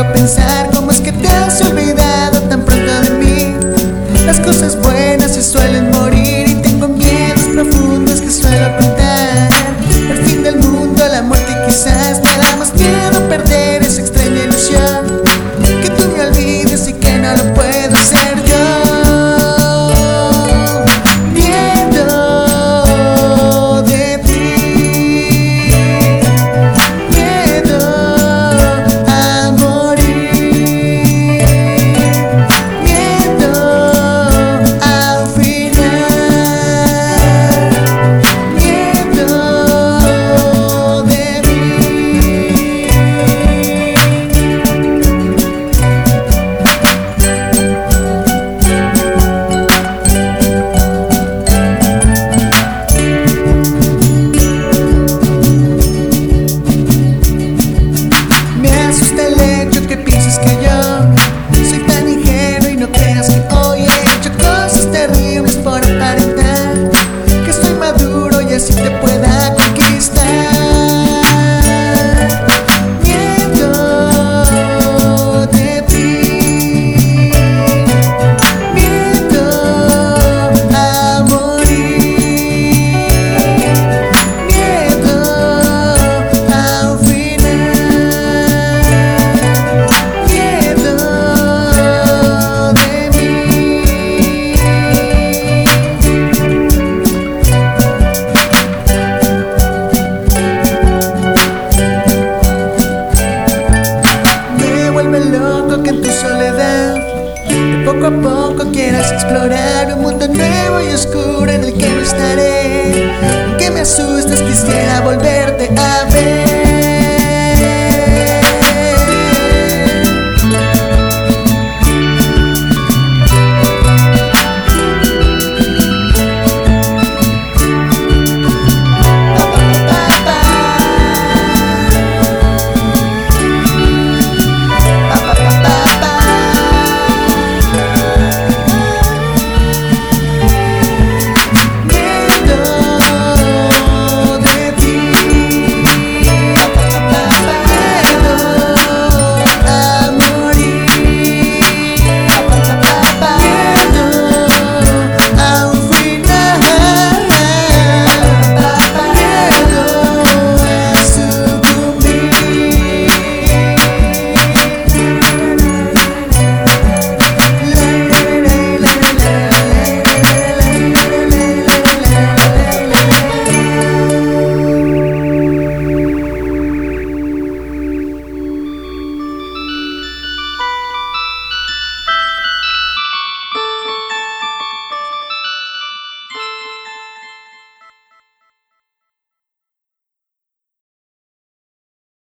a pensar. a poco quieras explorar un mundo nuevo y oscuro en el que no estaré. Que me asustes, quisiera volver.